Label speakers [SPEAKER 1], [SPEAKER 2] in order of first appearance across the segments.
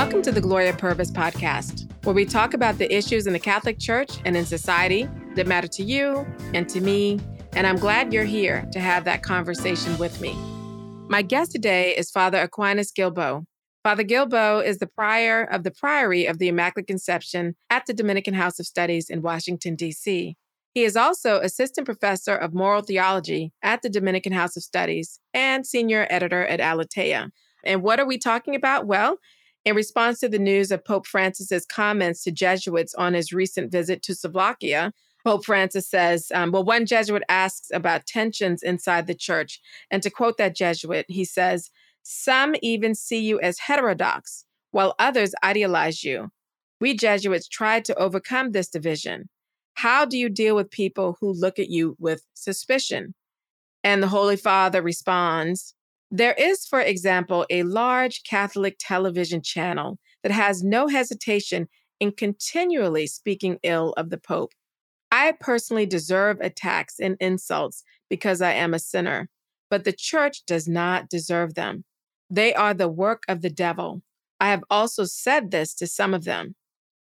[SPEAKER 1] Welcome to the Gloria Purvis podcast, where we talk about the issues in the Catholic Church and in society that matter to you and to me. And I'm glad you're here to have that conversation with me. My guest today is Father Aquinas Guilbeau. Father Guilbeau is the prior of the Priory of the Immaculate Conception at the Dominican House of Studies in Washington, D.C. He is also assistant professor of moral theology at the Dominican House of Studies and senior editor at Aleteia. And what are we talking about? Well, in response to the news of Pope Francis's comments to Jesuits on his recent visit to Slovakia, Pope Francis says, um, well, one Jesuit asks about tensions inside the church. And to quote that Jesuit, he says, Some even see you as heterodox, while others idealize you. We Jesuits tried to overcome this division. How do you deal with people who look at you with suspicion? And the Holy Father responds, there is, for example, a large Catholic television channel that has no hesitation in continually speaking ill of the Pope. I personally deserve attacks and insults because I am a sinner, but the church does not deserve them. They are the work of the devil. I have also said this to some of them.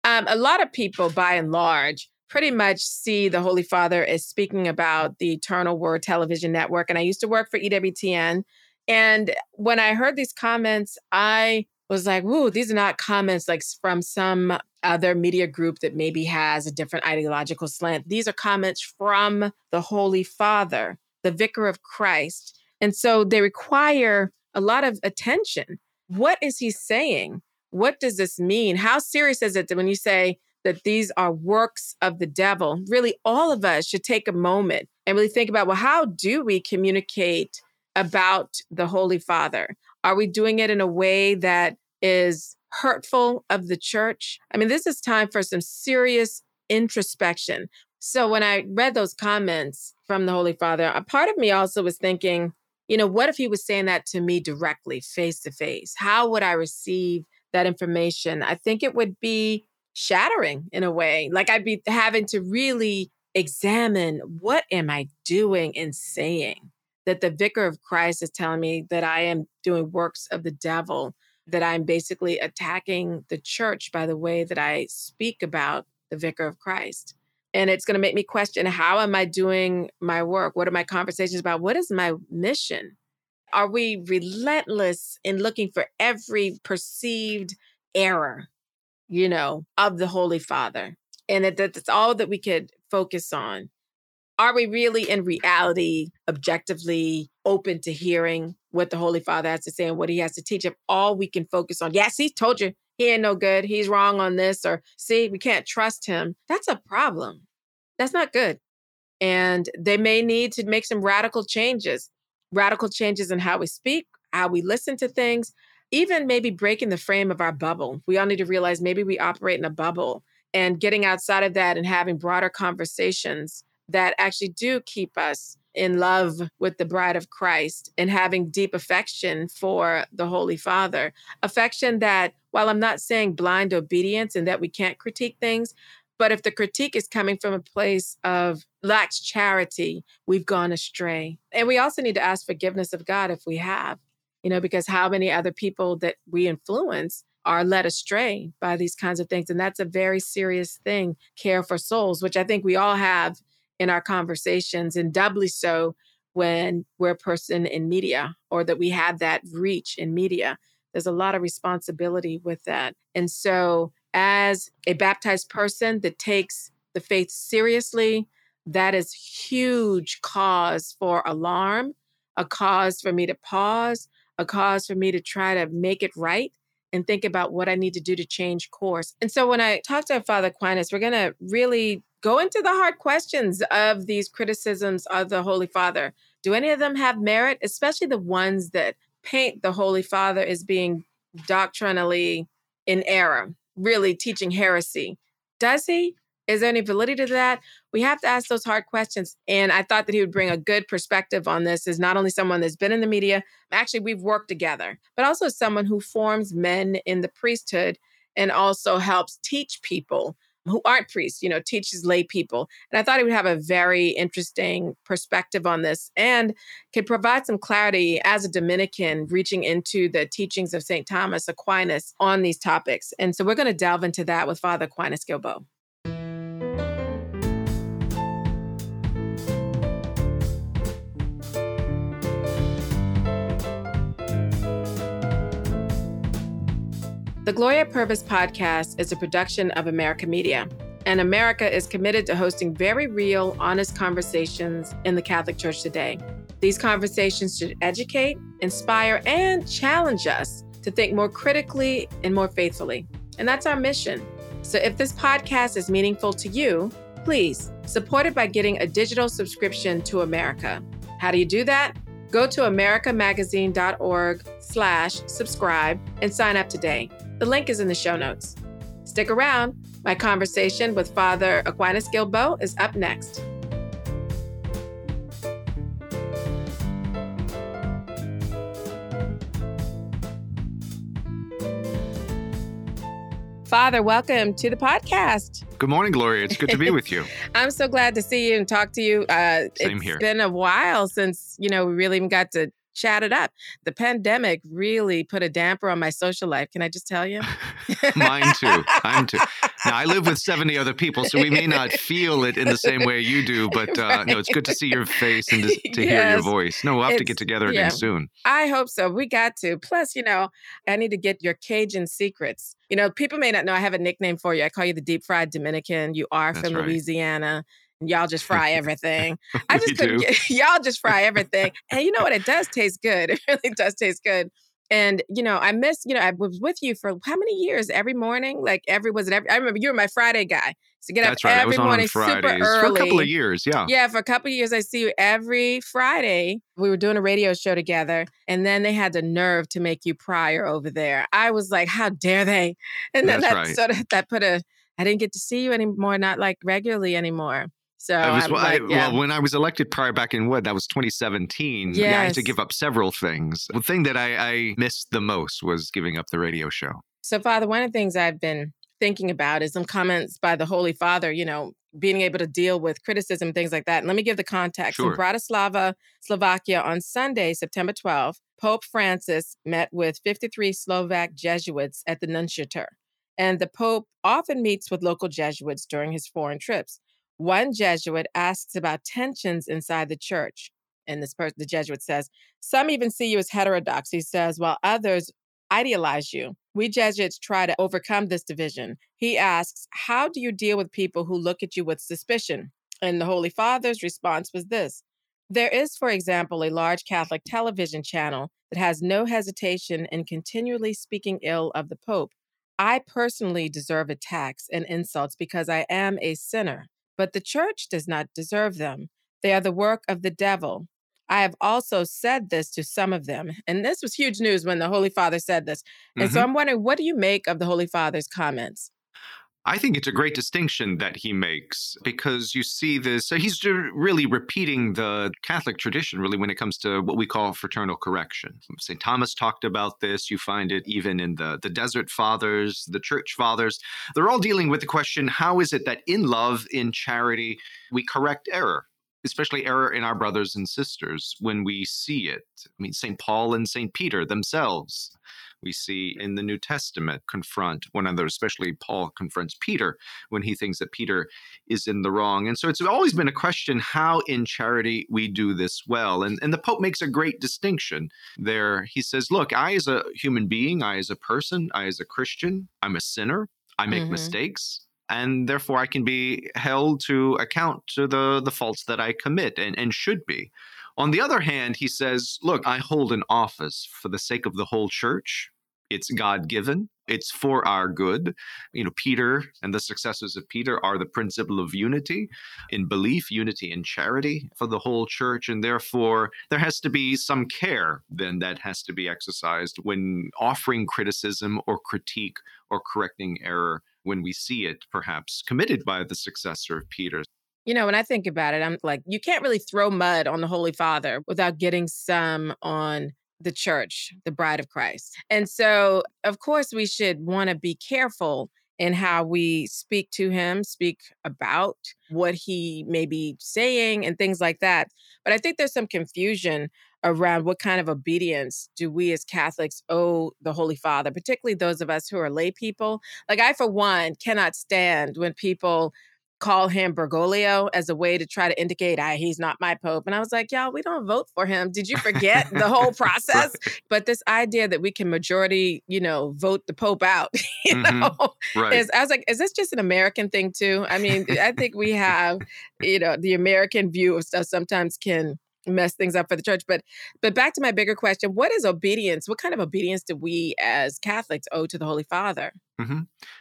[SPEAKER 1] Um, a lot of people, by and large, pretty much see the Holy Father as speaking about the Eternal Word television network. And I used to work for EWTN. And when I heard these comments, I was like, whoa, these are not comments like from some other media group that maybe has a different ideological slant. These are comments from the Holy Father, the Vicar of Christ. And so they require a lot of attention. What is he saying? What does this mean? How serious is it when you say that these are works of the devil? Really, all of us should take a moment and really think about well, how do we communicate about the Holy Father? Are we doing it in a way that is hurtful of the church? I mean, this is time for some serious introspection. So when I read those comments from the Holy Father, a part of me also was thinking, you know, what if he was saying that to me directly, face to face? How would I receive that information? I think it would be shattering in a way. Like I'd be having to really examine what am I doing and saying? That the vicar of Christ is telling me that I am doing works of the devil, that I'm basically attacking the church by the way that I speak about the vicar of Christ. And it's going to make me question how am I doing my work? What are my conversations about? What is my mission? Are we relentless in looking for every perceived error, you know, of the Holy Father? And that that's all that we could focus on are we really in reality objectively open to hearing what the holy father has to say and what he has to teach? If all we can focus on yes he told you he ain't no good he's wrong on this or see we can't trust him that's a problem. That's not good. And they may need to make some radical changes radical changes in how we speak how we listen to things even maybe breaking the frame of our bubble. We all need to realize maybe we operate in a bubble and getting outside of that and having broader conversations that actually do keep us in love with the bride of Christ and having deep affection for the Holy Father. Affection that, while I'm not saying blind obedience and that we can't critique things, but if the critique is coming from a place of lax charity, we've gone astray. And we also need to ask forgiveness of God if we have, you know, because how many other people that we influence are led astray by these kinds of things. And that's a very serious thing, care for souls, which I think we all have in our conversations, and doubly so when we're a person in media or that we have that reach in media. There's a lot of responsibility with that. And so, as a baptized person that takes the faith seriously, that is huge cause for alarm, a cause for me to pause, a cause for me to try to make it right and think about what I need to do to change course. And so when I talk to Father Aquinas, we're going to really go into the hard questions of these criticisms of the Holy Father. Do any of them have merit, especially the ones that paint the Holy Father as being doctrinally in error, really teaching heresy? Does he? Is there any validity to that? We have to ask those hard questions. And I thought that he would bring a good perspective on this as not only someone that's been in the media, actually, we've worked together, but also someone who forms men in the priesthood and also helps teach people who aren't priests, you know, teaches lay people. And I thought he would have a very interesting perspective on this and could provide some clarity as a Dominican reaching into the teachings of St. Thomas Aquinas on these topics. And so we're going to delve into that with Father Aquinas Guilbeau. The Gloria Purvis podcast is a production of America Media, and America is committed to hosting very real, honest conversations in the Catholic Church today. These conversations should educate, inspire, and challenge us to think more critically and more faithfully. And that's our mission. So if this podcast is meaningful to you, please support it by getting a digital subscription to America. How do you do that? Go to americamagazine.org slash subscribe and sign up today. The link is in the show notes. Stick around. My conversation with Father Aquinas Guilbeau is up next. Father, welcome to the podcast.
[SPEAKER 2] Good morning, Gloria. It's good to be with you.
[SPEAKER 1] I'm so glad to see you and talk to you.
[SPEAKER 2] Uh, Same
[SPEAKER 1] it's
[SPEAKER 2] here.
[SPEAKER 1] been a while since you know we really even got to chat it up. The pandemic really put a damper on my social life. Can I just tell you?
[SPEAKER 2] Mine too. Mine too. Now I live with 70 other people, so we may not feel it in the same way you do, but uh, right. no, it's good to see your face and to, to yes. hear your voice. No, we'll have it's, to get together again yeah, soon.
[SPEAKER 1] I hope so. We got to. Plus, you know, I need to get your Cajun secrets. You know, people may not know I have a nickname for you. I call you the deep fried Dominican. You are That's from right. Louisiana y'all just fry everything. I just couldn't get y'all just fry everything. And you know what? It does taste good. It really does taste good. And you know, I miss, you know, I was with you for how many years? Every morning? Like every was it every I remember you were my Friday guy. So get
[SPEAKER 2] That's
[SPEAKER 1] up
[SPEAKER 2] right.
[SPEAKER 1] every morning super early.
[SPEAKER 2] For a couple of years, yeah.
[SPEAKER 1] Yeah, for a couple of years I see you every Friday. We were doing a radio show together and then they had the nerve to make you prior over there. I was like, how dare they? And then
[SPEAKER 2] That's
[SPEAKER 1] that
[SPEAKER 2] right.
[SPEAKER 1] sort of that put a I didn't get to see you anymore, not like regularly anymore. So
[SPEAKER 2] was,
[SPEAKER 1] well, like, yeah.
[SPEAKER 2] well, when I was elected prior back in what that was 2017.
[SPEAKER 1] Yes.
[SPEAKER 2] Yeah, I had to give up several things. The thing that I, I missed the most was giving up the radio show.
[SPEAKER 1] So, Father, one of the things I've been thinking about is some comments by the Holy Father. You know, being able to deal with criticism, things like that. And let me give the context.
[SPEAKER 2] Sure.
[SPEAKER 1] In Bratislava, Slovakia, on Sunday, September 12th, Pope Francis met with 53 Slovak Jesuits at the Nunciature. And the Pope often meets with local Jesuits during his foreign trips. One Jesuit asks about tensions inside the church. And this person, the Jesuit says, Some even see you as heterodox, he says, while others idealize you. We Jesuits try to overcome this division. He asks, How do you deal with people who look at you with suspicion? And the Holy Father's response was this There is, for example, a large Catholic television channel that has no hesitation in continually speaking ill of the Pope. I personally deserve attacks and insults because I am a sinner but the church does not deserve them. They are the work of the devil. I have also said this to some of them. And this was huge news when the Holy Father said this. And mm-hmm. so I'm wondering, what do you make of the Holy Father's comments?
[SPEAKER 2] I think it's a great distinction that he makes because you see this. So he's really repeating the Catholic tradition, really, when it comes to what we call fraternal correction. St. Thomas talked about this. You find it even in the, the Desert Fathers, the Church Fathers. They're all dealing with the question how is it that in love, in charity, we correct error? especially error in our brothers and sisters when we see it. I mean, St. Paul and St. Peter themselves we see in the New Testament confront one another, especially Paul confronts Peter when he thinks that Peter is in the wrong. And so it's always been a question how in charity we do this well. And, and the Pope makes a great distinction there. He says, Look, I as a human being, I as a person, I as a Christian, I'm a sinner, I make mm-hmm. mistakes and therefore I can be held to account to the, the faults that I commit and, and should be. On the other hand, he says, Look, I hold an office for the sake of the whole church. It's God given. It's for our good. You know, Peter and the successors of Peter are the principle of unity in belief, unity in charity for the whole church. And therefore, there has to be some care then that has to be exercised when offering criticism or critique or correcting error when we see it perhaps committed by the successor of Peter.
[SPEAKER 1] You know, when I think about it, I'm like, you can't really throw mud on the Holy Father without getting some on the church, the bride of Christ. And so, of course, we should want to be careful in how we speak to him, speak about what he may be saying, and things like that. But I think there's some confusion around what kind of obedience do we as Catholics owe the Holy Father, particularly those of us who are lay people. Like, I, for one, cannot stand when people call him Bergoglio as a way to try to indicate ah, he's not my pope. And I was like, y'all, we don't vote for him. Did you forget the whole process? right. But this idea that we can majority, you know, vote the pope out, you mm-hmm. know, right. is I was like, is this just an American thing too? I mean, I think we have, you know, the American view of stuff sometimes can mess things up for the church. But but back to my bigger question: What is obedience? What kind of obedience do we as Catholics owe to the Holy Father?
[SPEAKER 2] Mm-hmm.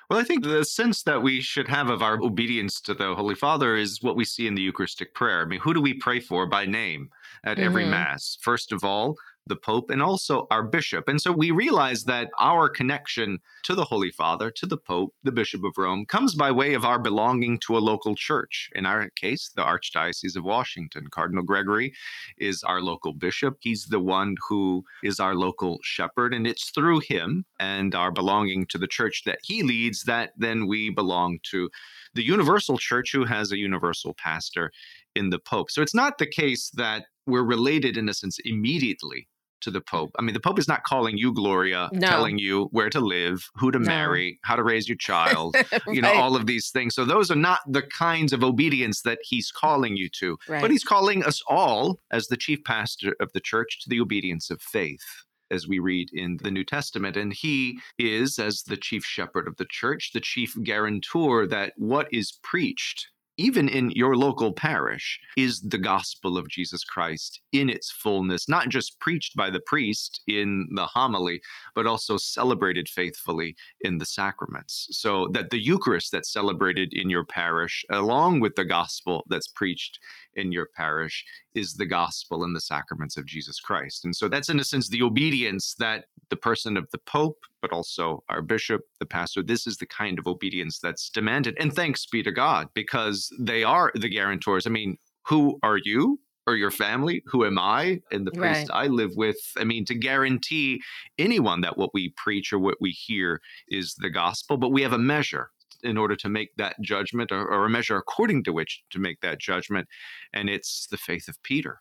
[SPEAKER 2] Well, I think the sense that we should have of our obedience to the Holy Father is what we see in the Eucharistic prayer. I mean, who do we pray for by name at mm-hmm. every Mass? First of all, the Pope, and also our bishop. And so we realize that our connection to the Holy Father, to the Pope, the Bishop of Rome, comes by way of our belonging to a local church. In our case, the Archdiocese of Washington. Cardinal Gregory is our local bishop. He's the one who is our local shepherd, and it's through him and our belonging to the church that he leads that then we belong to the universal church who has a universal pastor in the Pope. So it's not the case that we're related in a sense immediately to the Pope. I mean, the Pope is not calling you, Gloria, no. telling you where to live, who to no. marry, how to raise your child, right. you know, all of these things. So those are not the kinds of obedience that he's calling you to. Right. But he's calling us all, as the chief pastor of the church, to the obedience of faith as we read in the New Testament. And he is, as the chief shepherd of the church, the chief guarantor that what is preached even in your local parish, is the gospel of Jesus Christ in its fullness, not just preached by the priest in the homily, but also celebrated faithfully in the sacraments. So that the Eucharist that's celebrated in your parish, along with the gospel that's preached in your parish, is the gospel and the sacraments of Jesus Christ. And so that's, in a sense, the obedience that the person of the Pope, but also our bishop, the pastor, this is the kind of obedience that's demanded. And thanks be to God, because they are the guarantors. I mean, who are you? or your family who am i and the priest right. i live with i mean to guarantee anyone that what we preach or what we hear is the gospel but we have a measure in order to make that judgment or, or a measure according to which to make that judgment and it's the faith of peter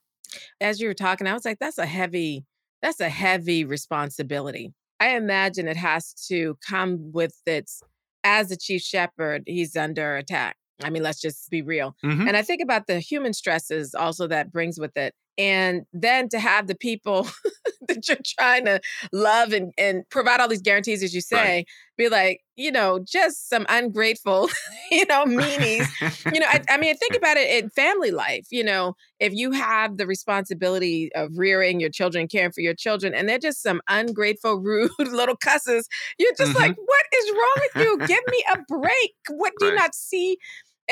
[SPEAKER 1] as you were talking i was like that's a heavy that's a heavy responsibility i imagine it has to come with its as the chief shepherd he's under attack. I mean let's just be real. Mm-hmm. and i think about the human stresses also that brings with it and then to have the people that you're trying to love and, and provide all these guarantees as you say right. be like you know just some ungrateful you know meanies you know I, I, mean think about it in family life you know if you have the responsibility of rearing your children caring for your children and they're just some ungrateful rude little cusses you're just mm-hmm. like what is wrong with you give me a break what do right. you not see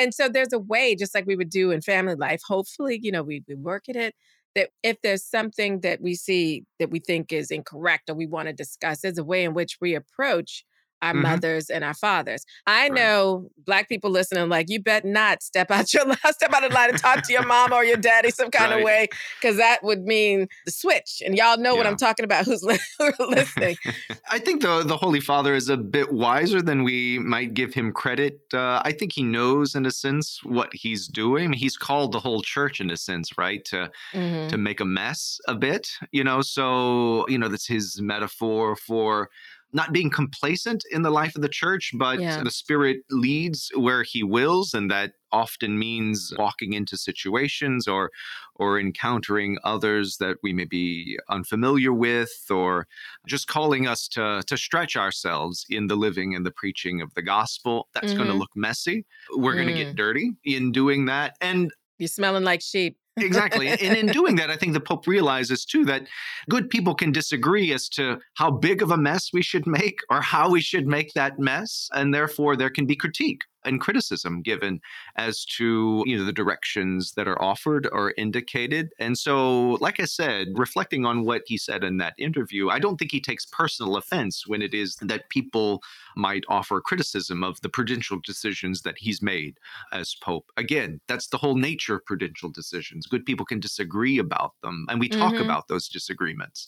[SPEAKER 1] and so there's a way, just like we would do in family life. Hopefully, you know, we, we work at it. That if there's something that we see that we think is incorrect or we want to discuss, there's a way in which we approach our mm-hmm. mothers and our fathers. I right. know black people listening, like, you bet not step out your step out of line and talk to your mom or your daddy some kind right. of way, because that would mean the switch. And y'all know yeah. what I'm talking about who's listening.
[SPEAKER 2] I think the the Holy Father is a bit wiser than we might give him credit. Uh, I think he knows, in a sense, what he's doing. He's called the whole church, in a sense, right, to mm-hmm. to make a mess a bit, you know. So you know that's his metaphor for not being complacent in the life of the church, but yeah. the Spirit leads where He wills, and that often means walking into situations or or encountering others that we may be unfamiliar with, or just calling us to to stretch ourselves in the living and the preaching of the gospel. That's mm-hmm. going to look messy. We're mm. going to get dirty in doing that, and
[SPEAKER 1] you're smelling like sheep
[SPEAKER 2] exactly. And in doing that, I think the Pope realizes too that good people can disagree as to how big of a mess we should make or how we should make that mess. And therefore, there can be critique and criticism given as to you know the directions that are offered or indicated. And so like i said reflecting on what he said in that interview i don't think he takes personal offense when it is that people might offer criticism of the prudential decisions that he's made as pope. Again that's the whole nature of prudential decisions. Good people can disagree about them and we talk mm-hmm. about those disagreements.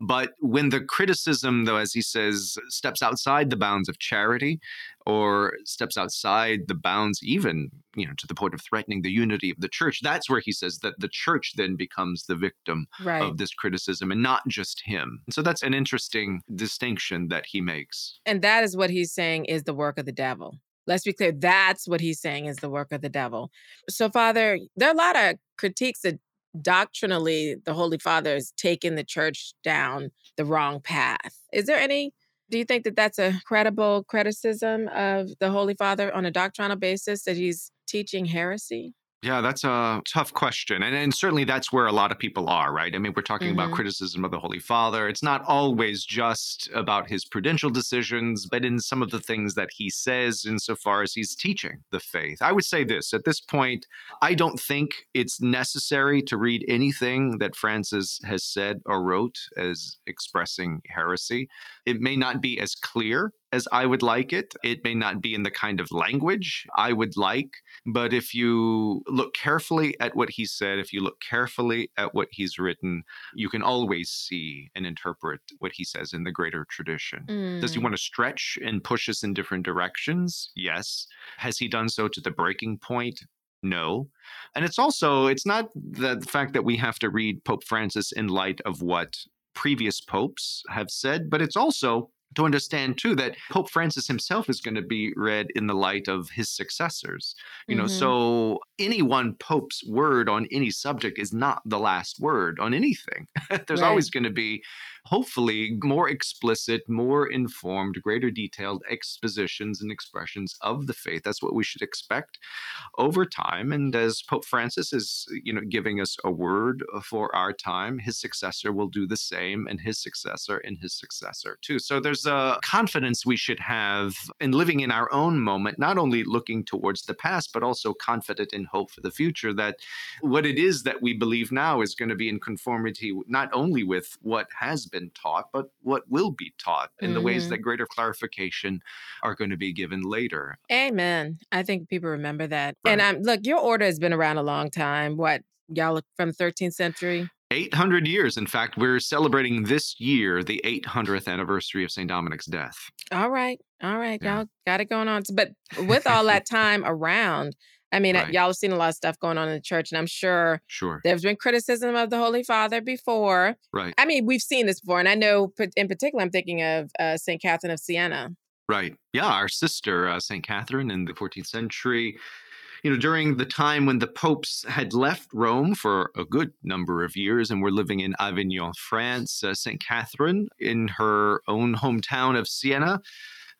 [SPEAKER 2] But when the criticism though as he says steps outside the bounds of charity or steps outside the bounds, even you know, to the point of threatening the unity of the church, that's where he says that the church then becomes the victim
[SPEAKER 1] right.
[SPEAKER 2] of this criticism and not just him. So that's an interesting distinction that he makes.
[SPEAKER 1] And that is what he's saying is the work of the devil. Let's be clear, that's what he's saying is the work of the devil. So, Father, there are a lot of critiques that doctrinally the Holy Father has taken the church down the wrong path. Is there any do you think that that's a credible criticism of the Holy Father on a doctrinal basis that he's teaching heresy?
[SPEAKER 2] Yeah, that's a tough question. And, and certainly that's where a lot of people are, right? I mean, we're talking
[SPEAKER 1] mm-hmm.
[SPEAKER 2] about criticism of the Holy Father. It's not always just about his prudential decisions, but in some of the things that he says insofar as he's teaching the faith. I would say this at this point, I don't think it's necessary to read anything that Francis has said or wrote as expressing heresy. It may not be as clear as I would like it. It may not be in the kind of language I would like, but if you look carefully at what he said, if you look carefully at what he's written, you can always see and interpret what he says in the greater tradition. Mm. Does he mm. want to stretch and push us in different directions? Yes. Has he done so to the breaking point? No. And it's also, it's not the fact that we have to read Pope Francis in light of what previous popes have said, but it's also to understand too that Pope Francis himself is going to be read in the light of his successors. You know, mm-hmm. so any one pope's word on any subject is not the last word on anything. There's right. always going to be hopefully more explicit, more informed, greater detailed expositions and expressions of the faith. That's what we should expect over time. And as Pope Francis is, you know, giving us a word for our time, his successor will do the same, and his successor and his successor too. So there's a confidence we should have in living in our own moment, not only looking towards the past, but also confident in hope for the future that what it is that we believe now is going to be in conformity not only with what has been taught, but what will be taught in mm-hmm. the ways that mm-hmm. greater clarification are going to be given later.
[SPEAKER 1] Amen. I think people remember that. Right. And um, look, your order has been around a long time. What, y'all from the 13th century?
[SPEAKER 2] 800 years. In fact, we're celebrating this year the 800th anniversary of St. Dominic's death.
[SPEAKER 1] All right. All right. Yeah. Y'all got it going on. But with all that time around, I mean, right. y'all have seen a lot of stuff going on in the church, and I'm sure,
[SPEAKER 2] sure
[SPEAKER 1] there's been criticism of the Holy Father before.
[SPEAKER 2] Right.
[SPEAKER 1] I mean, we've seen this before, and I know in particular, I'm thinking of uh, Saint Catherine of Siena.
[SPEAKER 2] Right. Yeah, our sister uh, Saint Catherine in the 14th century. You know, during the time when the popes had left Rome for a good number of years and were living in Avignon, France, uh, Saint Catherine, in her own hometown of Siena,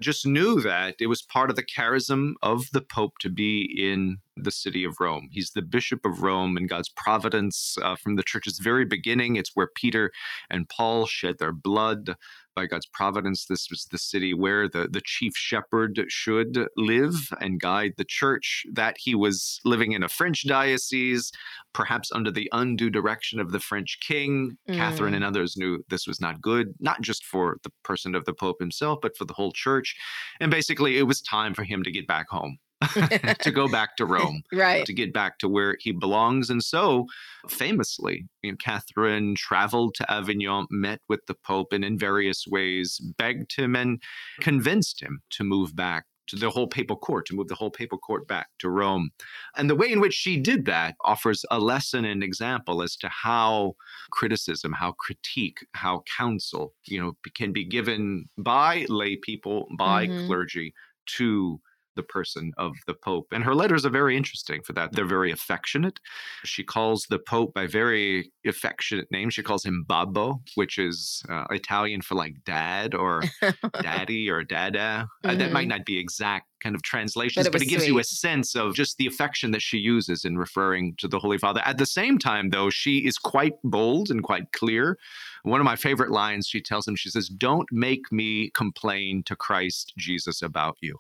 [SPEAKER 2] just knew that it was part of the charism of the Pope to be in the city of Rome. He's the Bishop of Rome and God's providence uh, from the church's very beginning. It's where Peter and Paul shed their blood. By God's providence, this was the city where the, the chief shepherd should live and guide the church. That he was living in a French diocese, perhaps under the undue direction of the French king. Mm. Catherine and others knew this was not good, not just for the person of the Pope himself, but for the whole church. And basically, it was time for him to get back home. to go back to Rome,
[SPEAKER 1] right?
[SPEAKER 2] To get back to where he belongs. And so, famously, you know, Catherine traveled to Avignon, met with the Pope, and in various ways begged him and convinced him to move back to the whole papal court, to move the whole papal court back to Rome. And the way in which she did that offers a lesson and example as to how criticism, how critique, how counsel, you know, can be given by lay people, by mm-hmm. clergy to the person of the Pope. And her letters are very interesting for that. They're very affectionate. She calls the Pope by very affectionate names. She calls him Babbo, which is uh, Italian for like dad or daddy or dada. Mm-hmm. That might mm-hmm. not be exact kind of translations, but it, but it gives sweet. you a sense of just the affection that she uses in referring to the Holy Father. At the same time, though, she is quite bold and quite clear. One of my favorite lines she tells him, she says, Don't make me complain to Christ Jesus about you.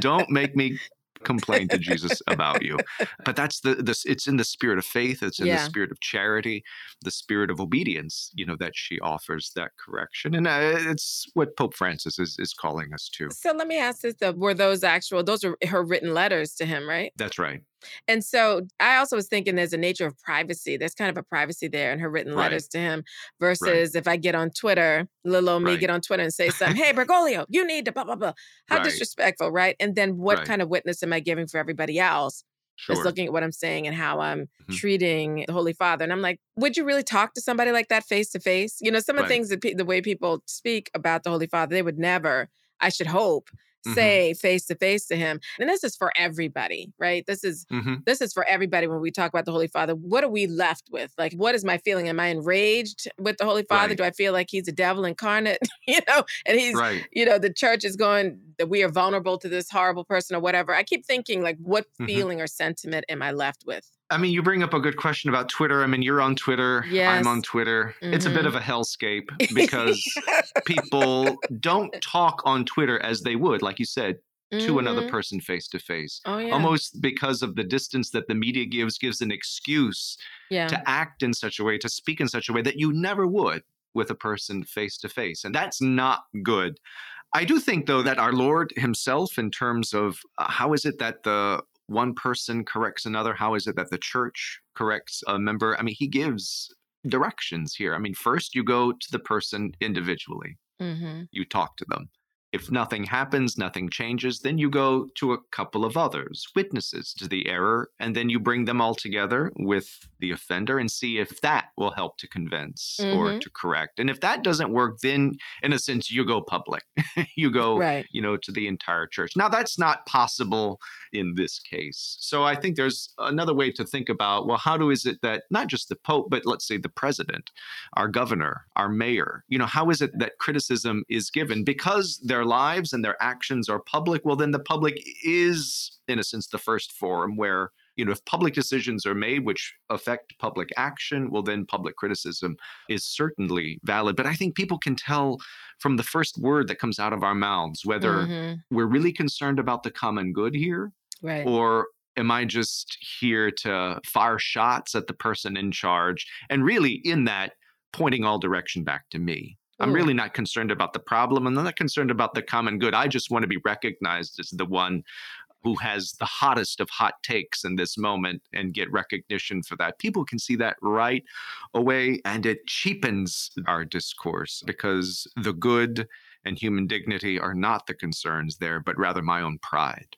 [SPEAKER 2] Don't make me complain to Jesus about you. But that's the this it's in the spirit of faith, it's in yeah. the spirit of charity, the spirit of obedience, you know, that she offers that correction. And uh, it's what Pope Francis is is calling us to.
[SPEAKER 1] So let me ask this though, were those actual those are her written letters to him, right?
[SPEAKER 2] That's right.
[SPEAKER 1] And so I also was thinking there's a nature of privacy. There's kind of a privacy there in her written
[SPEAKER 2] Right.
[SPEAKER 1] letters to him versus if I get on Twitter, little old me
[SPEAKER 2] Right.
[SPEAKER 1] get on Twitter and say something, hey, Bergoglio, you need to blah, blah, blah. How
[SPEAKER 2] Right.
[SPEAKER 1] disrespectful, right? And then what
[SPEAKER 2] Right.
[SPEAKER 1] kind of witness am I giving for everybody else?
[SPEAKER 2] Sure.
[SPEAKER 1] Just looking at what I'm saying and how I'm
[SPEAKER 2] Mhm.
[SPEAKER 1] treating the Holy Father. And I'm like, would you really talk to somebody like that face to face? You know, some of the
[SPEAKER 2] Right.
[SPEAKER 1] things that pe- the way people speak about the Holy Father, they would never, I should hope,
[SPEAKER 2] Mhm.
[SPEAKER 1] say face to face to him. And this is for everybody, right? This is
[SPEAKER 2] hmm
[SPEAKER 1] this is for everybody when we talk about the Holy Father. What are we left with? Like, what is my feeling? Am I enraged with the Holy Father?
[SPEAKER 2] Right.
[SPEAKER 1] Do I feel like he's a devil incarnate? you know, and he's
[SPEAKER 2] Right.
[SPEAKER 1] you know, the church is going that we are vulnerable to this horrible person or whatever. I keep thinking, like, what
[SPEAKER 2] Mhm.
[SPEAKER 1] feeling or sentiment am I left with?
[SPEAKER 2] I mean, you bring up a good question about Twitter. I mean, you're on Twitter. I'm on
[SPEAKER 1] Yes.
[SPEAKER 2] Twitter. It's a bit
[SPEAKER 1] Mhm.
[SPEAKER 2] of a hellscape because people don't talk on Twitter as they would, like you said, to another
[SPEAKER 1] Mhm.
[SPEAKER 2] person face to face.
[SPEAKER 1] Oh yeah,
[SPEAKER 2] Almost because of the distance that the media gives, gives an excuse
[SPEAKER 1] yeah.
[SPEAKER 2] to act in such a way, to speak in such a way that you never would with a person face to face. And that's not good. I do think, though, that our Lord Himself, in terms of uh, how is it that the one person corrects another, how is it that the church corrects a member? I mean, He gives directions here. I mean, first you go to the person individually,
[SPEAKER 1] hmm
[SPEAKER 2] you talk to them. If nothing happens, nothing changes, then you go to a couple of others, witnesses to the error, and then you bring them all together with the offender and see if that will help to convince or
[SPEAKER 1] Mhm.
[SPEAKER 2] to correct. And if that doesn't work, then in a sense, you go public. you go
[SPEAKER 1] Right.
[SPEAKER 2] you know, to the entire church. Now, that's not possible in this case. So I think there's another way to think about well, how do is it that not just the Pope, but let's say the president, our governor, our mayor, you know, how is it that criticism is given? Because their lives and their actions are public, well, then the public is, in a sense, the first forum where you know, if public decisions are made which affect public action, well, then public criticism is certainly valid. But I think people can tell from the first word that comes out of our mouths whether
[SPEAKER 1] Mhm.
[SPEAKER 2] we're really concerned about the common good here
[SPEAKER 1] Right.
[SPEAKER 2] or am I just here to fire shots at the person in charge? And really, in that, pointing all direction back to me. I'm really not concerned about the problem. and I'm not concerned about the common good. I just want to be recognized as the one who has the hottest of hot takes in this moment and get recognition for that. People can see that right away, and it cheapens our discourse because the good and human dignity are not the concerns there, but rather my own pride.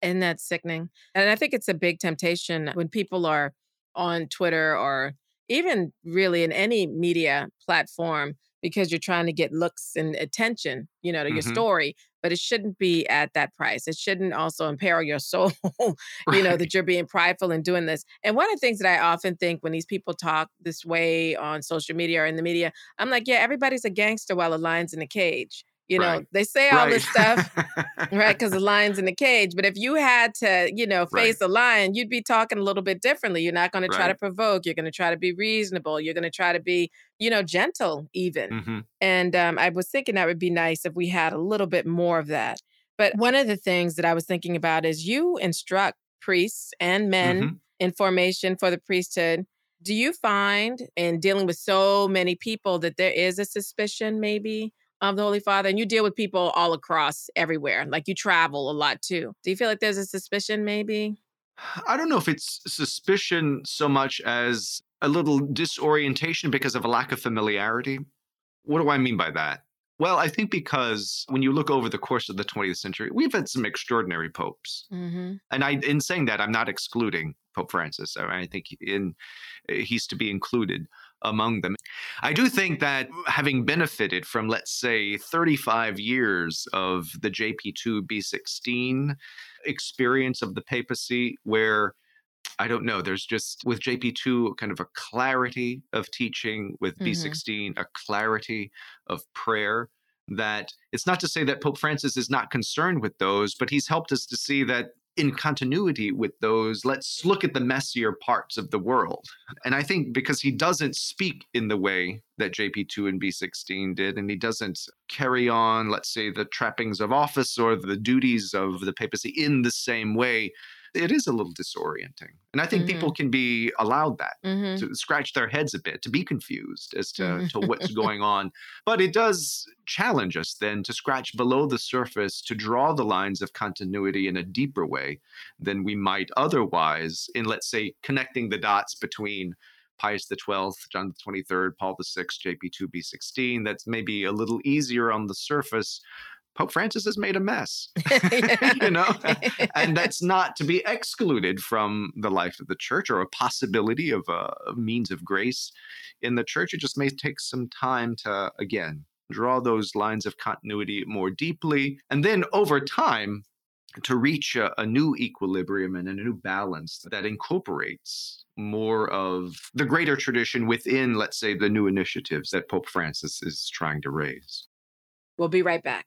[SPEAKER 1] And that's sickening. And I think it's a big temptation when people are on Twitter or even really in any media platform because you're trying to get looks and attention, you know, to your
[SPEAKER 2] Mhm.
[SPEAKER 1] story, but it shouldn't be at that price. It shouldn't also imperil your soul, you know, that you're being prideful in doing this. And one of the things that I often think when these people talk this way on social media or in the media, I'm like, yeah, everybody's a gangster while a lion's in a cage. You know,
[SPEAKER 2] Right.
[SPEAKER 1] they say all this stuff
[SPEAKER 2] right?
[SPEAKER 1] right? Because the lion's in the cage. But if you had to, you know, face a lion, you'd be talking a little bit differently. You're not going to try to provoke. You're going to try to be reasonable. You're going to try to be, you know, gentle even.
[SPEAKER 2] hmm
[SPEAKER 1] And um, I was thinking that would be nice if we had a little bit more of that. But one of the things that I was thinking about is you instruct priests and men
[SPEAKER 2] Mhm.
[SPEAKER 1] in formation for the priesthood. Do you find in dealing with so many people that there is a suspicion maybe of the Holy Father? And you deal with people all across everywhere, like you travel a lot too. Do you feel like there's a suspicion maybe?
[SPEAKER 2] I don't know if it's suspicion so much as a little disorientation because of a lack of familiarity. What do I mean by that? Well, I think because when you look over the course of the 20th century, we've had some extraordinary popes.
[SPEAKER 1] Mm-hmm.
[SPEAKER 2] And I, in saying that, I'm not excluding Pope Francis. I, I think in he's to be included among them. I do think that having benefited from, let's say, 35 years of the JP2 B16 experience of the papacy, where I don't know, there's just with JP2 kind of a clarity of teaching, with
[SPEAKER 1] Mhm.
[SPEAKER 2] B16 a clarity of prayer. That it's not to say that Pope Francis is not concerned with those, but he's helped us to see that in continuity with those, let's look at the messier parts of the world. And I think because he doesn't speak in the way that JP2 and B16 did, and he doesn't carry on, let's say, the trappings of office or the duties of the papacy in the same way, it is a little disorienting. And I think mm-hmm. people can be allowed that mm-hmm. to scratch their heads a bit, to be confused as to, mm-hmm. to what's going on. But it does challenge us then to scratch below the surface, to draw the lines of continuity in a deeper way than we might otherwise in, let's say, connecting the dots between Pius XII, John the 23rd, Paul VI, JP2B16. That's maybe a little easier on the surface. Pope Francis has made a mess, you know, and that's not to be excluded from the life of the church or a possibility of a, means of grace in the church. It just may take some time to, again, draw those lines of continuity more deeply. And then over time, to reach a, a, new equilibrium and a new balance that incorporates more of the greater tradition within, let's say, the new initiatives that Pope Francis is trying to raise.
[SPEAKER 1] We'll be right back.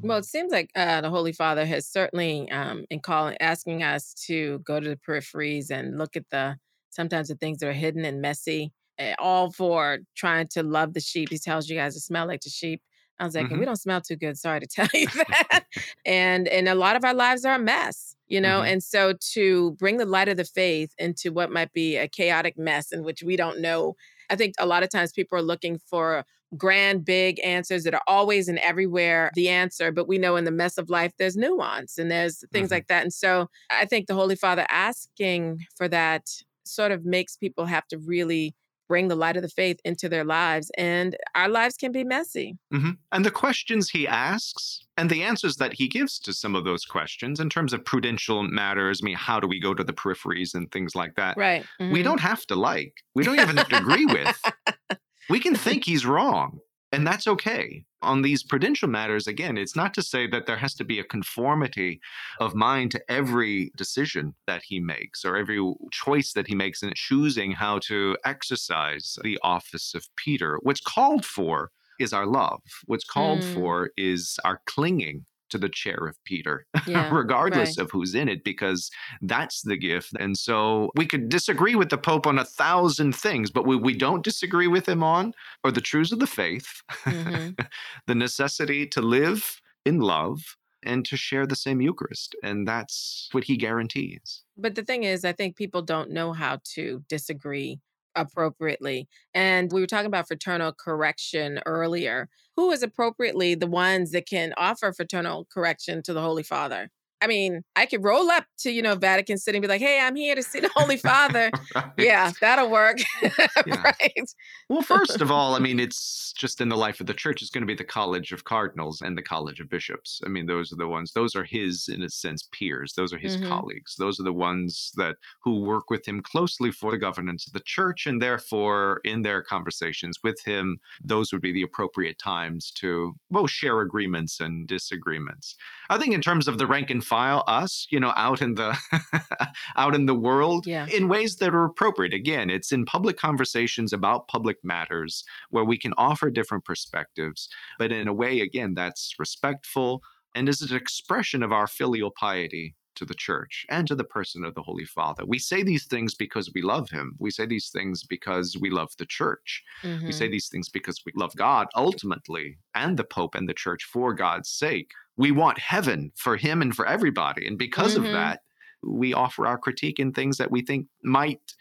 [SPEAKER 1] Well, it seems like uh, the Holy Father has certainly, um, in calling, asking us to go to the peripheries and look at the sometimes the things that are hidden and messy, eh, all for trying to love the sheep. He tells you guys to smell like the sheep. I was like, mm-hmm. we don't smell too good. Sorry to tell you that. and and a lot of our lives are a mess, you know. Mm-hmm. And so to bring the light of the faith into what might be a chaotic mess in which we don't know. I think a lot of times people are looking for grand, big answers that are always and everywhere the answer, but we know in the mess of life there's nuance and there's things mm-hmm. like that. And so I think the Holy Father asking for that sort of makes people have to really bring the light of the faith into their lives. And our lives can be messy.
[SPEAKER 2] Mm-hmm. And the questions he asks and the answers that he gives to some of those questions in terms of prudential matters, I mean, how do we go to the peripheries and things like that?
[SPEAKER 1] Right.
[SPEAKER 2] Mm-hmm. We don't have to like, we don't even have to agree with. We can think he's wrong. And that's okay. On these prudential matters, again, it's not to say that there has to be a conformity of mind to every decision that he makes or every choice that he makes in choosing how to exercise the office of Peter. What's called for is our love. What's called mm. for is our clinging to the chair of Peter, yeah, regardless right. of who's in it, because that's the gift. And so we could disagree with the Pope on a thousand things, but we, we don't disagree with him on are the truths of the faith, mm-hmm. the necessity to live in love and to share the same Eucharist. And that's what he guarantees.
[SPEAKER 1] But the thing is, I think people don't know how to disagree appropriately. And we were talking about fraternal correction earlier. Who is appropriately the ones that can offer fraternal correction to the Holy Father? I mean, I could roll up to, you know, Vatican City and be like, hey, I'm here to see the Holy Father. right. Yeah, that'll work. yeah. right.
[SPEAKER 2] Well, first of all, I mean, it's just in the life of the church, it's going to be the College of Cardinals and the College of Bishops. I mean, those are the ones, those are his, in a sense, peers. Those are his mm-hmm. colleagues. Those are the ones that who work with him closely for the governance of the church. And therefore, in their conversations with him, those would be the appropriate times to both share agreements and disagreements. I think in terms of the rank and file us, you know, out in the out in the world yeah. in ways that are appropriate. Again, it's in public conversations about public matters where we can offer different perspectives, but in a way again that's respectful and is an expression of our filial piety to the church and to the person of the Holy Father. We say these things because we love him. We say these things because we love the church. Mm-hmm. We say mm-hmm. these things because we love God ultimately and the Pope and the church for God's sake. We want heaven for him and for everybody. And because mm-hmm. of that, we offer our critique in things that we think might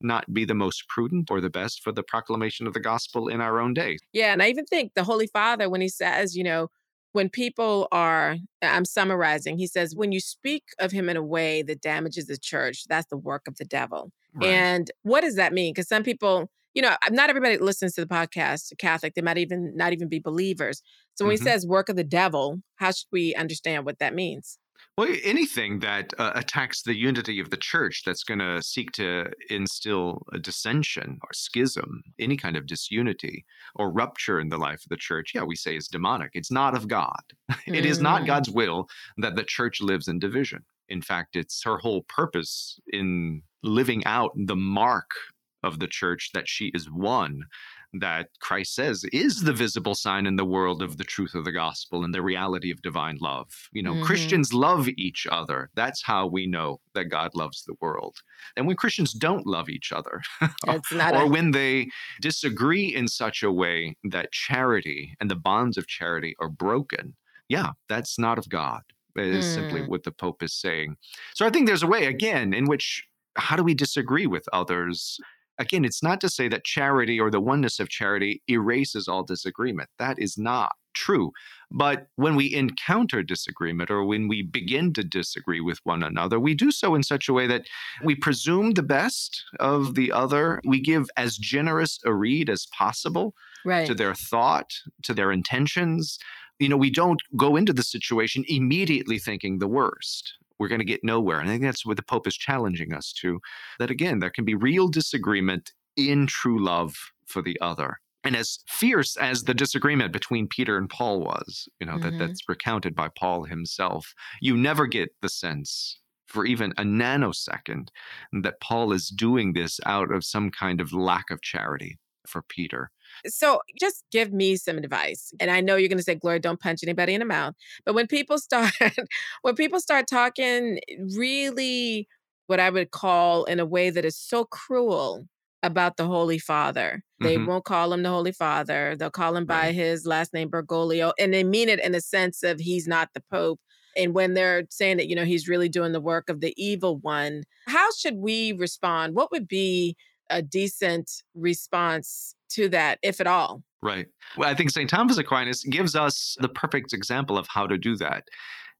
[SPEAKER 2] not be the most prudent or the best for the proclamation of the gospel in our own day.
[SPEAKER 1] Yeah. And I even think the Holy Father, when he says, you know, when people are, I'm summarizing, he says, when you speak of him in a way that damages the church, that's the work of the devil. Right. And what does that mean? Because some people, you know, not everybody listens to the podcast Catholic. They might even not even be believers. So when mm-hmm. he says work of the devil, how should we understand what that means?
[SPEAKER 2] Well, anything that uh, attacks the unity of the church that's going to seek to instill a dissension or schism, any kind of disunity or rupture in the life of the church, yeah, we say is demonic. It's not of God. it is not mm. God's will that the church lives in division. In fact, it's her whole purpose in living out the mark of the church that she is one that Christ says is the visible sign in the world of the truth of the gospel and the reality of divine love. You know, mm-hmm. Christians love each other. That's how we know that God loves the world. And when Christians don't love each other, or, a- when they disagree in such a way that charity and the bonds of charity are broken, yeah, that's not of God, is mm. simply what the Pope is saying. So I think there's a way, again, in which how do we disagree with others? Again, it's not to say that charity or the oneness of charity erases all disagreement. That is not true. But when we encounter disagreement or when we begin to disagree with one another, we do so in such a way that we presume the best of the other. We give as generous a read as possible
[SPEAKER 1] Right.
[SPEAKER 2] to their thought, to their intentions. You know, we don't go into the situation immediately thinking the worst. We're going to get nowhere. And I think that's what the Pope is challenging us to that again, there can be real disagreement in true love for the other. And as fierce as the disagreement between Peter and Paul was, you know,
[SPEAKER 1] Mhm.
[SPEAKER 2] that, that's recounted by Paul himself, you never get the sense for even a nanosecond that Paul is doing this out of some kind of lack of charity for Peter.
[SPEAKER 1] So just give me some advice. And I know you're going to say, Gloria, don't punch anybody in the mouth. But when people start, when people start talking really what I would call in a way that is so cruel about the Holy Father, they
[SPEAKER 2] Mhm.
[SPEAKER 1] won't call him the Holy Father. They'll call him by
[SPEAKER 2] Right.
[SPEAKER 1] his last name, Bergoglio. And they mean it in the sense of he's not the Pope. And when they're saying that, you know, he's really doing the work of the evil one, how should we respond? What would be a decent response to that, if at all?
[SPEAKER 2] Right. Well, I think St. Thomas Aquinas gives us the perfect example of how to do that.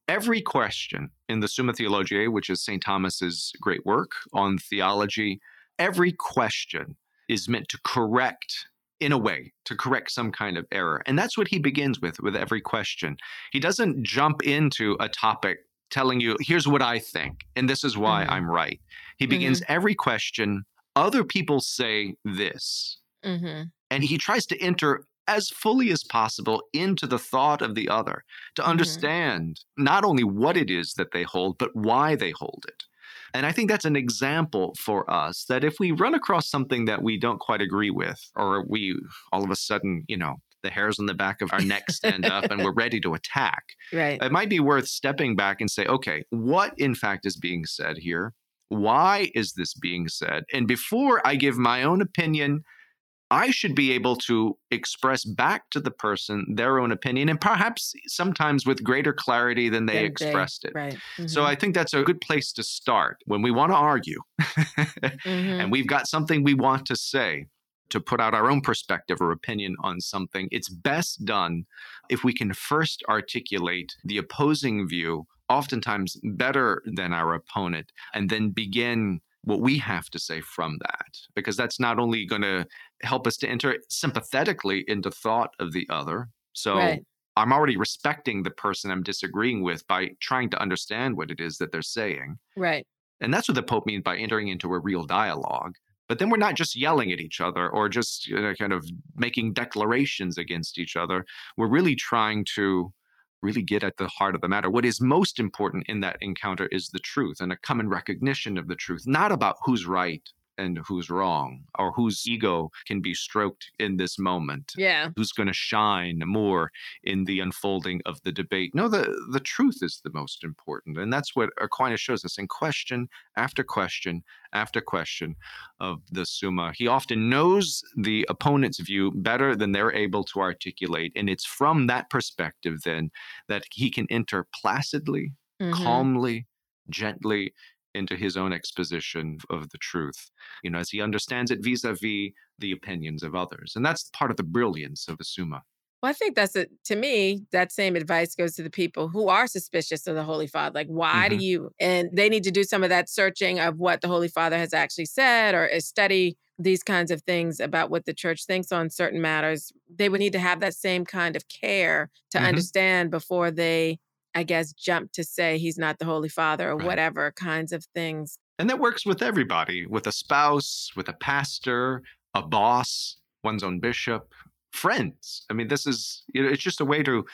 [SPEAKER 2] Every question in the Summa Theologiae, which is St. Thomas's great work on theology, every question is meant to correct in a way to correct some kind of error and that's what he begins with with every question he doesn't jump into a topic telling you here's what i think and this is why
[SPEAKER 1] Mhm.
[SPEAKER 2] i'm right he begins every question other people say this
[SPEAKER 1] Mm-hmm.
[SPEAKER 2] and he tries to enter as fully as possible into the thought of the other to
[SPEAKER 1] Mhm.
[SPEAKER 2] understand not only what it is that they hold but why they hold it and i think that's an example for us that if we run across something that we don't quite agree with or we all of a sudden you know the hairs on the back of our neck stand up and we're ready to attack
[SPEAKER 1] Right.
[SPEAKER 2] it might be worth stepping back and say, okay, what in fact is being said here? Why is this being said? And before I give my own opinion, I should be able to express back to the person their own opinion and perhaps sometimes with greater clarity than they
[SPEAKER 1] they-
[SPEAKER 2] expressed it.
[SPEAKER 1] Right.
[SPEAKER 2] So I think that's a good place to start when we want to argue
[SPEAKER 1] Mhm.
[SPEAKER 2] and we've got something we want to say to put out our own perspective or opinion on something. It's best done if we can first articulate the opposing view, oftentimes better than our opponent, and then begin what we have to say from that. Because that's not only going to help us to enter sympathetically into thought of the other. So
[SPEAKER 1] Right.
[SPEAKER 2] I'm already respecting the person I'm disagreeing with by trying to understand what it is that they're saying.
[SPEAKER 1] right.
[SPEAKER 2] And that's what the Pope means by entering into a real dialogue. But then we're not just yelling at each other or just you know, kind of making declarations against each other. We're really trying to really get at the heart of the matter. What is most important in that encounter is the truth and a common recognition of the truth, not about who's right and who's wrong or whose ego can be stroked in this moment
[SPEAKER 1] Yeah.
[SPEAKER 2] who's going to shine more in the unfolding of the debate. No, the, the truth is the most important. And that's what Aquinas shows us in question after question after question of the Summa. He often knows the opponent's view better than they're able to articulate. And it's from that perspective then that he can enter placidly,
[SPEAKER 1] Mhm.
[SPEAKER 2] calmly, gently into his own exposition of the truth, you know, as he understands it vis a vis the opinions of others. And that's part of the brilliance of the Summa.
[SPEAKER 1] Well, I think that's it. To me, that same advice goes to the people who are suspicious of the Holy Father. Like, why do
[SPEAKER 2] Mhm.
[SPEAKER 1] you? And they need to do some of that searching of what the Holy Father has actually said or uh, study these kinds of things about what the church thinks on certain matters. They would need to have that same kind of care to
[SPEAKER 2] Mhm.
[SPEAKER 1] understand before they, I guess, jump to say he's not the Holy Father or
[SPEAKER 2] Right.
[SPEAKER 1] whatever kinds of things.
[SPEAKER 2] And that works with everybody with a spouse, with a pastor, a boss, one's own bishop, friends. I mean, this is, you know, it's just a way to,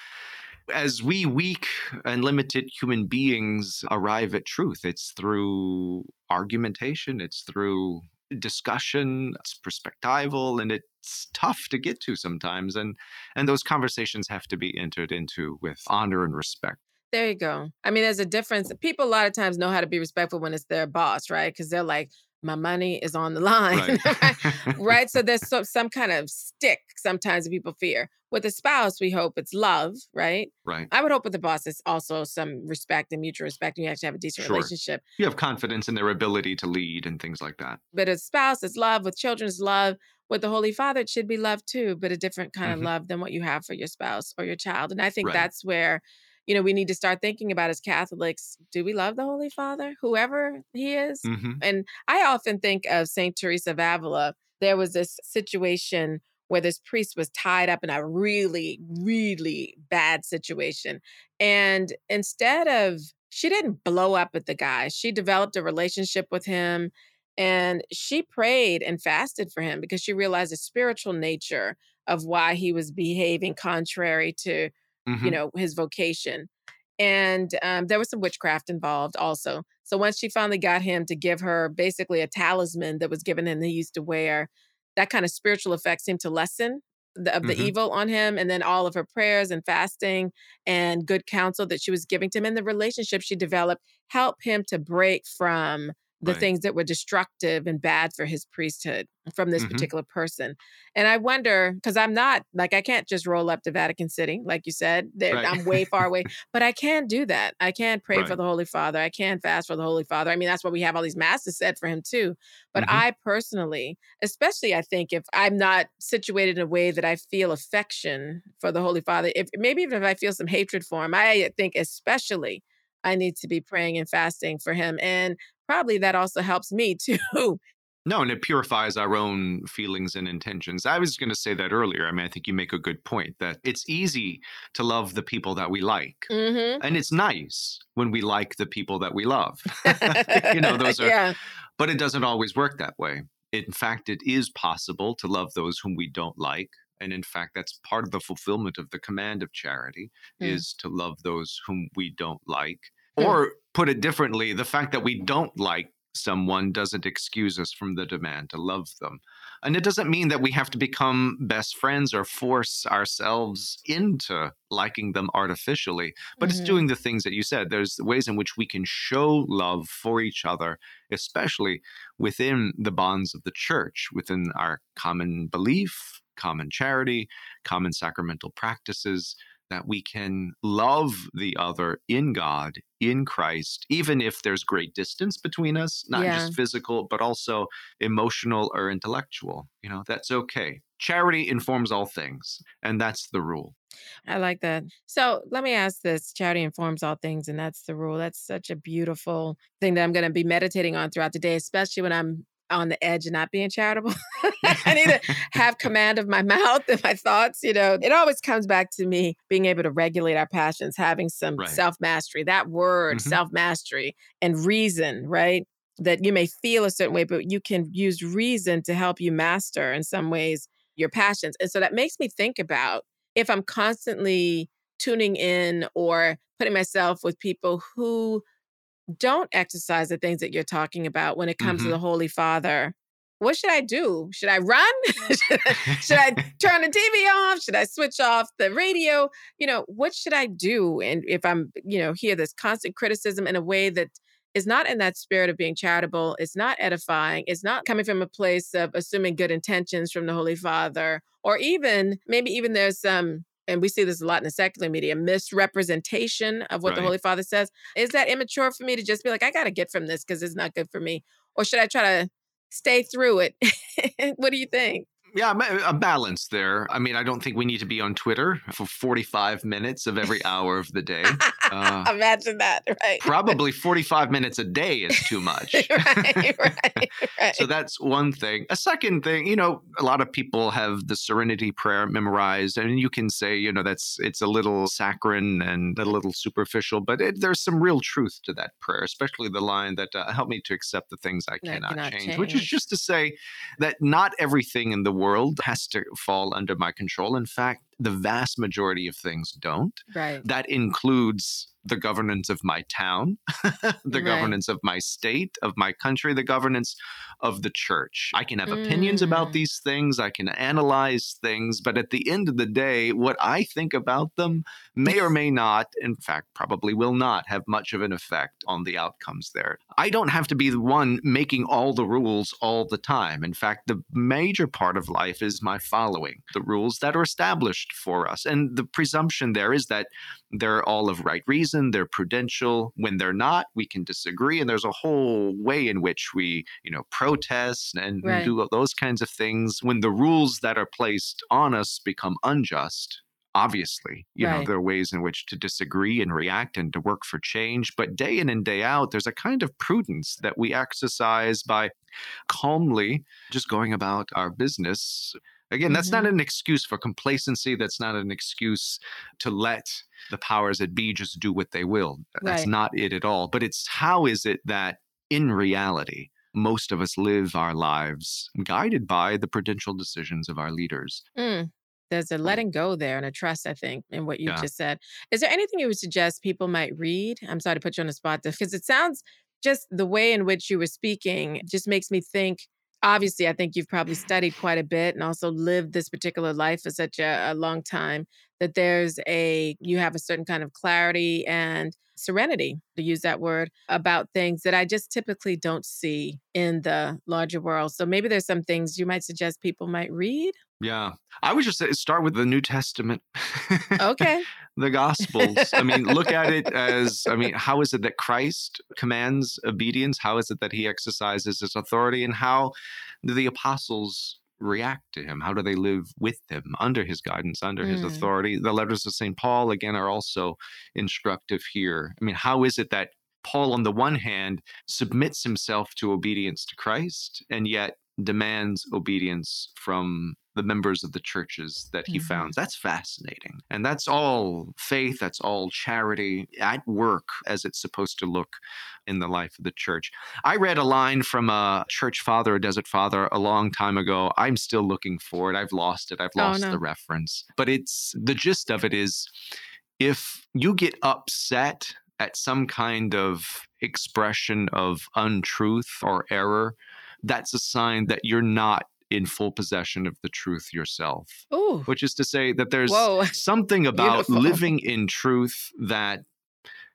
[SPEAKER 2] as we weak and limited human beings arrive at truth, it's through argumentation, it's through discussion, it's perspectival, and it's tough to get to sometimes. And and those conversations have to be entered into with honor and respect.
[SPEAKER 1] There you go. I mean, there's a difference. People a lot of times know how to be respectful when it's their boss, right? Because they're like, my money is on the line. Right. right? So there's so, some kind of stick sometimes that people fear. With a spouse, we hope it's love, right?
[SPEAKER 2] Right.
[SPEAKER 1] I would hope with the boss, it's also some respect and mutual respect, and you actually have a decent
[SPEAKER 2] Sure.
[SPEAKER 1] relationship.
[SPEAKER 2] You have confidence in their ability to lead and things like that.
[SPEAKER 1] But a spouse is love, with children is love. With the Holy Father, it should be love too, but a different kind
[SPEAKER 2] Mhm.
[SPEAKER 1] of love than what you have for your spouse or your child. And I think
[SPEAKER 2] Right.
[SPEAKER 1] that's where, you know, we need to start thinking about as Catholics do we love the Holy Father, whoever he is?
[SPEAKER 2] hmm
[SPEAKER 1] And I often think of St. Teresa of Avila. There was this situation where this priest was tied up in a really, really bad situation. And instead of, she didn't blow up at the guy, she developed a relationship with him and she prayed and fasted for him because she realized the spiritual nature of why he was behaving contrary to
[SPEAKER 2] hmm
[SPEAKER 1] you know his vocation and um, there was some witchcraft involved also so once she finally got him to give her basically a talisman that was given him that he used to wear that kind of spiritual effect seemed to lessen the, of the
[SPEAKER 2] Mhm.
[SPEAKER 1] evil on him and then all of her prayers and fasting and good counsel that she was giving to him and the relationship she developed helped him to break from the
[SPEAKER 2] Right.
[SPEAKER 1] things that were destructive and bad for his priesthood from this
[SPEAKER 2] Mhm.
[SPEAKER 1] particular person and I wonder because I'm not like I can't just roll up to Vatican City, like you said.
[SPEAKER 2] Right.
[SPEAKER 1] I'm way far away, but I can do that. I can pray for the Holy Father. I can fast for the Holy Father. I mean, that's why we have all these masses said for him too. But
[SPEAKER 2] Mhm.
[SPEAKER 1] I personally, especially, I think if I'm not situated in a way that I feel affection for the Holy Father, if maybe even if I feel some hatred for him, I think especially I need to be praying and fasting for him, and probably that also helps me too.
[SPEAKER 2] No, and it purifies our own feelings and intentions. I was going to say that earlier. I mean, I think you make a good point that it's easy to love the people that we like.
[SPEAKER 1] mm-hmm.
[SPEAKER 2] And it's nice when we like the people that we love. you know, those are,
[SPEAKER 1] yeah.
[SPEAKER 2] but it doesn't always work that way. In fact, it is possible to love those whom we don't like. And in fact, that's part of the fulfillment of the command of charity
[SPEAKER 1] Hmm.
[SPEAKER 2] is to love those whom we don't like.
[SPEAKER 1] Hmm.
[SPEAKER 2] Or put it differently, the fact that we don't like someone doesn't excuse us from the demand to love them. And it doesn't mean that we have to become best friends or force ourselves into liking them artificially, but it's
[SPEAKER 1] Mhm.
[SPEAKER 2] doing the things that you said. There's ways in which we can show love for each other, especially within the bonds of the church, within our common belief, common charity, common sacramental practices, that we can love the other in God, in Christ, even if there's great distance between us, not
[SPEAKER 1] Yeah.
[SPEAKER 2] just physical, but also emotional or intellectual. You know, that's okay. Charity informs all things, and that's the rule.
[SPEAKER 1] I like that. So let me ask this charity informs all things, and that's the rule. That's such a beautiful thing that I'm going to be meditating on throughout the day, especially when I'm on the edge and not being charitable. I need to have command of my mouth and my thoughts. You know, it always comes back to me being able to regulate our passions, having some
[SPEAKER 2] Right.
[SPEAKER 1] self mastery. That word,
[SPEAKER 2] Mhm.
[SPEAKER 1] self mastery, and reason, right? That you may feel a certain way, but you can use reason to help you master in some ways your passions. And so that makes me think about if I'm constantly tuning in or putting myself with people who don't exercise the things that you're talking about when it comes to
[SPEAKER 2] Mhm.
[SPEAKER 1] the Holy Father, what should I do? Should I run? should, I, should I turn the TV off? Should I switch off the radio? You know, what should I do? And if I'm, you know, hear this constant criticism in a way that is not in that spirit of being charitable, it's not edifying, it's not coming from a place of assuming good intentions from the Holy Father, or even maybe even there's some, and we see this a lot in the secular media, misrepresentation of what the Holy Father says. Is that immature for me to just be like, I got to get from this because it's not good for me? Or should I try to stay through it? what do you think?
[SPEAKER 2] Yeah, a balance there. I mean, I don't think we need to be on Twitter for 45 minutes of every hour of the day. Uh,
[SPEAKER 1] Imagine that, right?
[SPEAKER 2] Probably 45 minutes a day is too much.
[SPEAKER 1] right, right, right.
[SPEAKER 2] So that's one thing. A second thing, you know, a lot of people have the Serenity Prayer memorized, and you can say, you know, that's it's a little saccharine and a little superficial, but it, there's some real truth to that prayer, especially the line that uh, "Help me to accept the things I cannot,
[SPEAKER 1] cannot
[SPEAKER 2] change," which is just to say that not everything in the world has to fall under my control. In fact, the vast majority of things don't.
[SPEAKER 1] right.
[SPEAKER 2] That includes the governance of my town, the right. governance of my state, of my country, the governance of the church. I can have mm. opinions about mm. these things, I can analyze things, but at the end of the day, what I think about them may or may not, in fact, probably will not have much of an effect on the outcomes there. I don't have to be the one making all the rules all the time. In fact, the major part of life is my following the rules that are established for us. And the presumption there is that they're all of right reason, they're prudential. When they're not, we can disagree. And there's a whole way in which we, you know, protest and right. do those kinds of things. When the rules that are placed on us become unjust, obviously you right. know there are ways in which to disagree and react and to work for change but day in and day out there's a kind of prudence that we exercise by calmly just going about our business Again, that's mm-hmm. not an excuse for complacency. That's not an excuse to let the powers that be just do what they will. That's right. not it at all. But it's how is it that in reality, most of us live our lives guided by the prudential decisions of our leaders.
[SPEAKER 1] Mm. There's a letting go there and a trust, I think, in what you yeah. just said. Is there anything you would suggest people might read? I'm sorry to put you on the spot because it sounds just the way in which you were speaking just makes me think obviously, I think you've probably studied quite a bit and also lived this particular life for such a, a, long time that there's a, you have a certain kind of clarity and serenity, to use that word, about things that I just typically don't see in the larger world. So maybe there's some things you might suggest people might read.
[SPEAKER 2] Yeah. I would just say start with the New Testament.
[SPEAKER 1] Okay.
[SPEAKER 2] the Gospels. I mean, look at it as I mean, how is it that Christ commands obedience? How is it that he exercises his authority? And how do the apostles react to him? How do they live with him under his guidance, under mm. his authority? The letters of St. Paul, again, are also instructive here. I mean, how is it that Paul, on the one hand, submits himself to obedience to Christ and yet demands obedience from the members of the churches that he mm-hmm. founds. That's fascinating. And that's all faith, that's all charity at work as it's supposed to look in the life of the church. I read a line from a church father, a desert father, a long time ago. I'm still looking for it. I've lost it. I've oh, lost oh, no. the reference. But it's the gist of it is if you get upset at some kind of expression of untruth or error, that's a sign that you're not in full possession of the truth yourself.
[SPEAKER 1] Ooh.
[SPEAKER 2] Which is to say that there's Whoa. something about Beautiful. living in truth that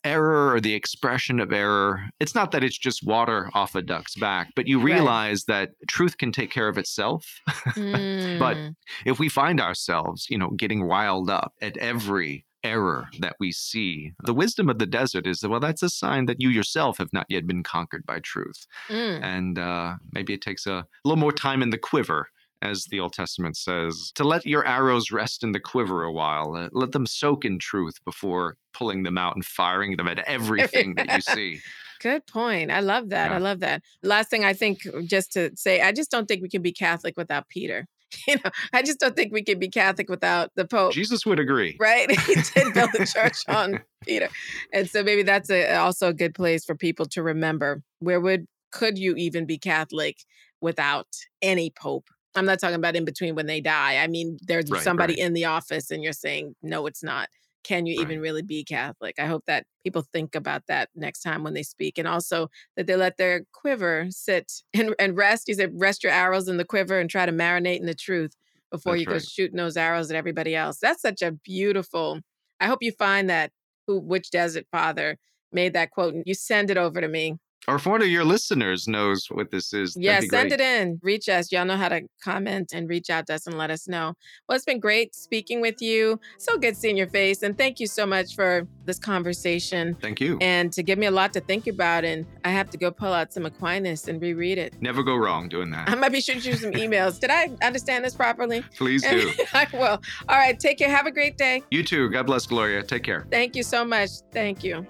[SPEAKER 2] error or the expression of error, it's not that it's just water off a duck's back, but you realize right. that truth can take care of itself. Mm. but if we find ourselves, you know, getting riled up at every error that we see. The wisdom of the desert is that, well, that's a sign that you yourself have not yet been conquered by truth. Mm. And uh, maybe it takes a little more time in the quiver as the Old Testament says, to let your arrows rest in the quiver a while. Uh, let them soak in truth before pulling them out and firing them at everything that you see.
[SPEAKER 1] Good point. I love that. Yeah. I love that. Last thing I think, just to say, I just don't think we can be Catholic without Peter. you know, I just don't think we can be Catholic without the Pope.
[SPEAKER 2] Jesus would agree.
[SPEAKER 1] Right? he did build the church on Peter. And so maybe that's a, also a good place for people to remember. Where would could you even be Catholic without any pope? I'm not talking about in between when they die. I mean, there's right, somebody right. in the office and you're saying, no, it's not can you right. even really be Catholic? I hope that people think about that next time when they speak. And also that they let their quiver sit and, and rest. You said, rest your arrows in the quiver and try to marinate in the truth before That's you right. go shooting those arrows at everybody else. That's such a beautiful, I hope you find that who, which desert father made that quote and you send it over to me
[SPEAKER 2] or if one of your listeners knows what this is,
[SPEAKER 1] yeah, send it in. Reach us. Y'all know how to comment and reach out to us and let us know. Well, it's been great speaking with you. So good seeing your face. And thank you so much for this conversation.
[SPEAKER 2] Thank you.
[SPEAKER 1] And to give me a lot to think about. And I have to go pull out some Aquinas and reread it.
[SPEAKER 2] Never go wrong doing that.
[SPEAKER 1] I might be shooting you some emails. Did I understand this properly?
[SPEAKER 2] Please do.
[SPEAKER 1] I will. All right. Take care. Have a great day.
[SPEAKER 2] You too. God bless Gloria. Take care.
[SPEAKER 1] Thank you so much. Thank you.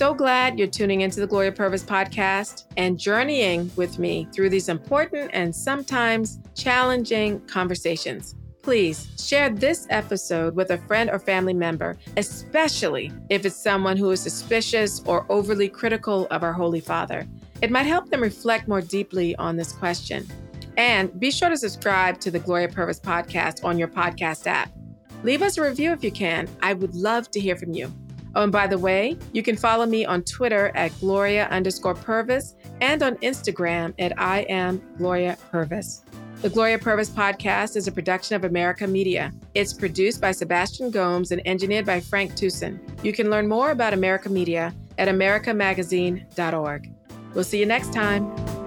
[SPEAKER 1] So glad you're tuning into the Gloria Purvis podcast and journeying with me through these important and sometimes challenging conversations. Please share this episode with a friend or family member, especially if it's someone who is suspicious or overly critical of our Holy Father. It might help them reflect more deeply on this question. And be sure to subscribe to the Gloria Purvis podcast on your podcast app. Leave us a review if you can. I would love to hear from you. Oh, and by the way, you can follow me on Twitter at Gloria underscore Purvis and on Instagram at I am Gloria Purvis. The Gloria Purvis podcast is a production of America Media. It's produced by Sebastian Gomes and engineered by Frank Tucson. You can learn more about America Media at americamagazine.org. We'll see you next time.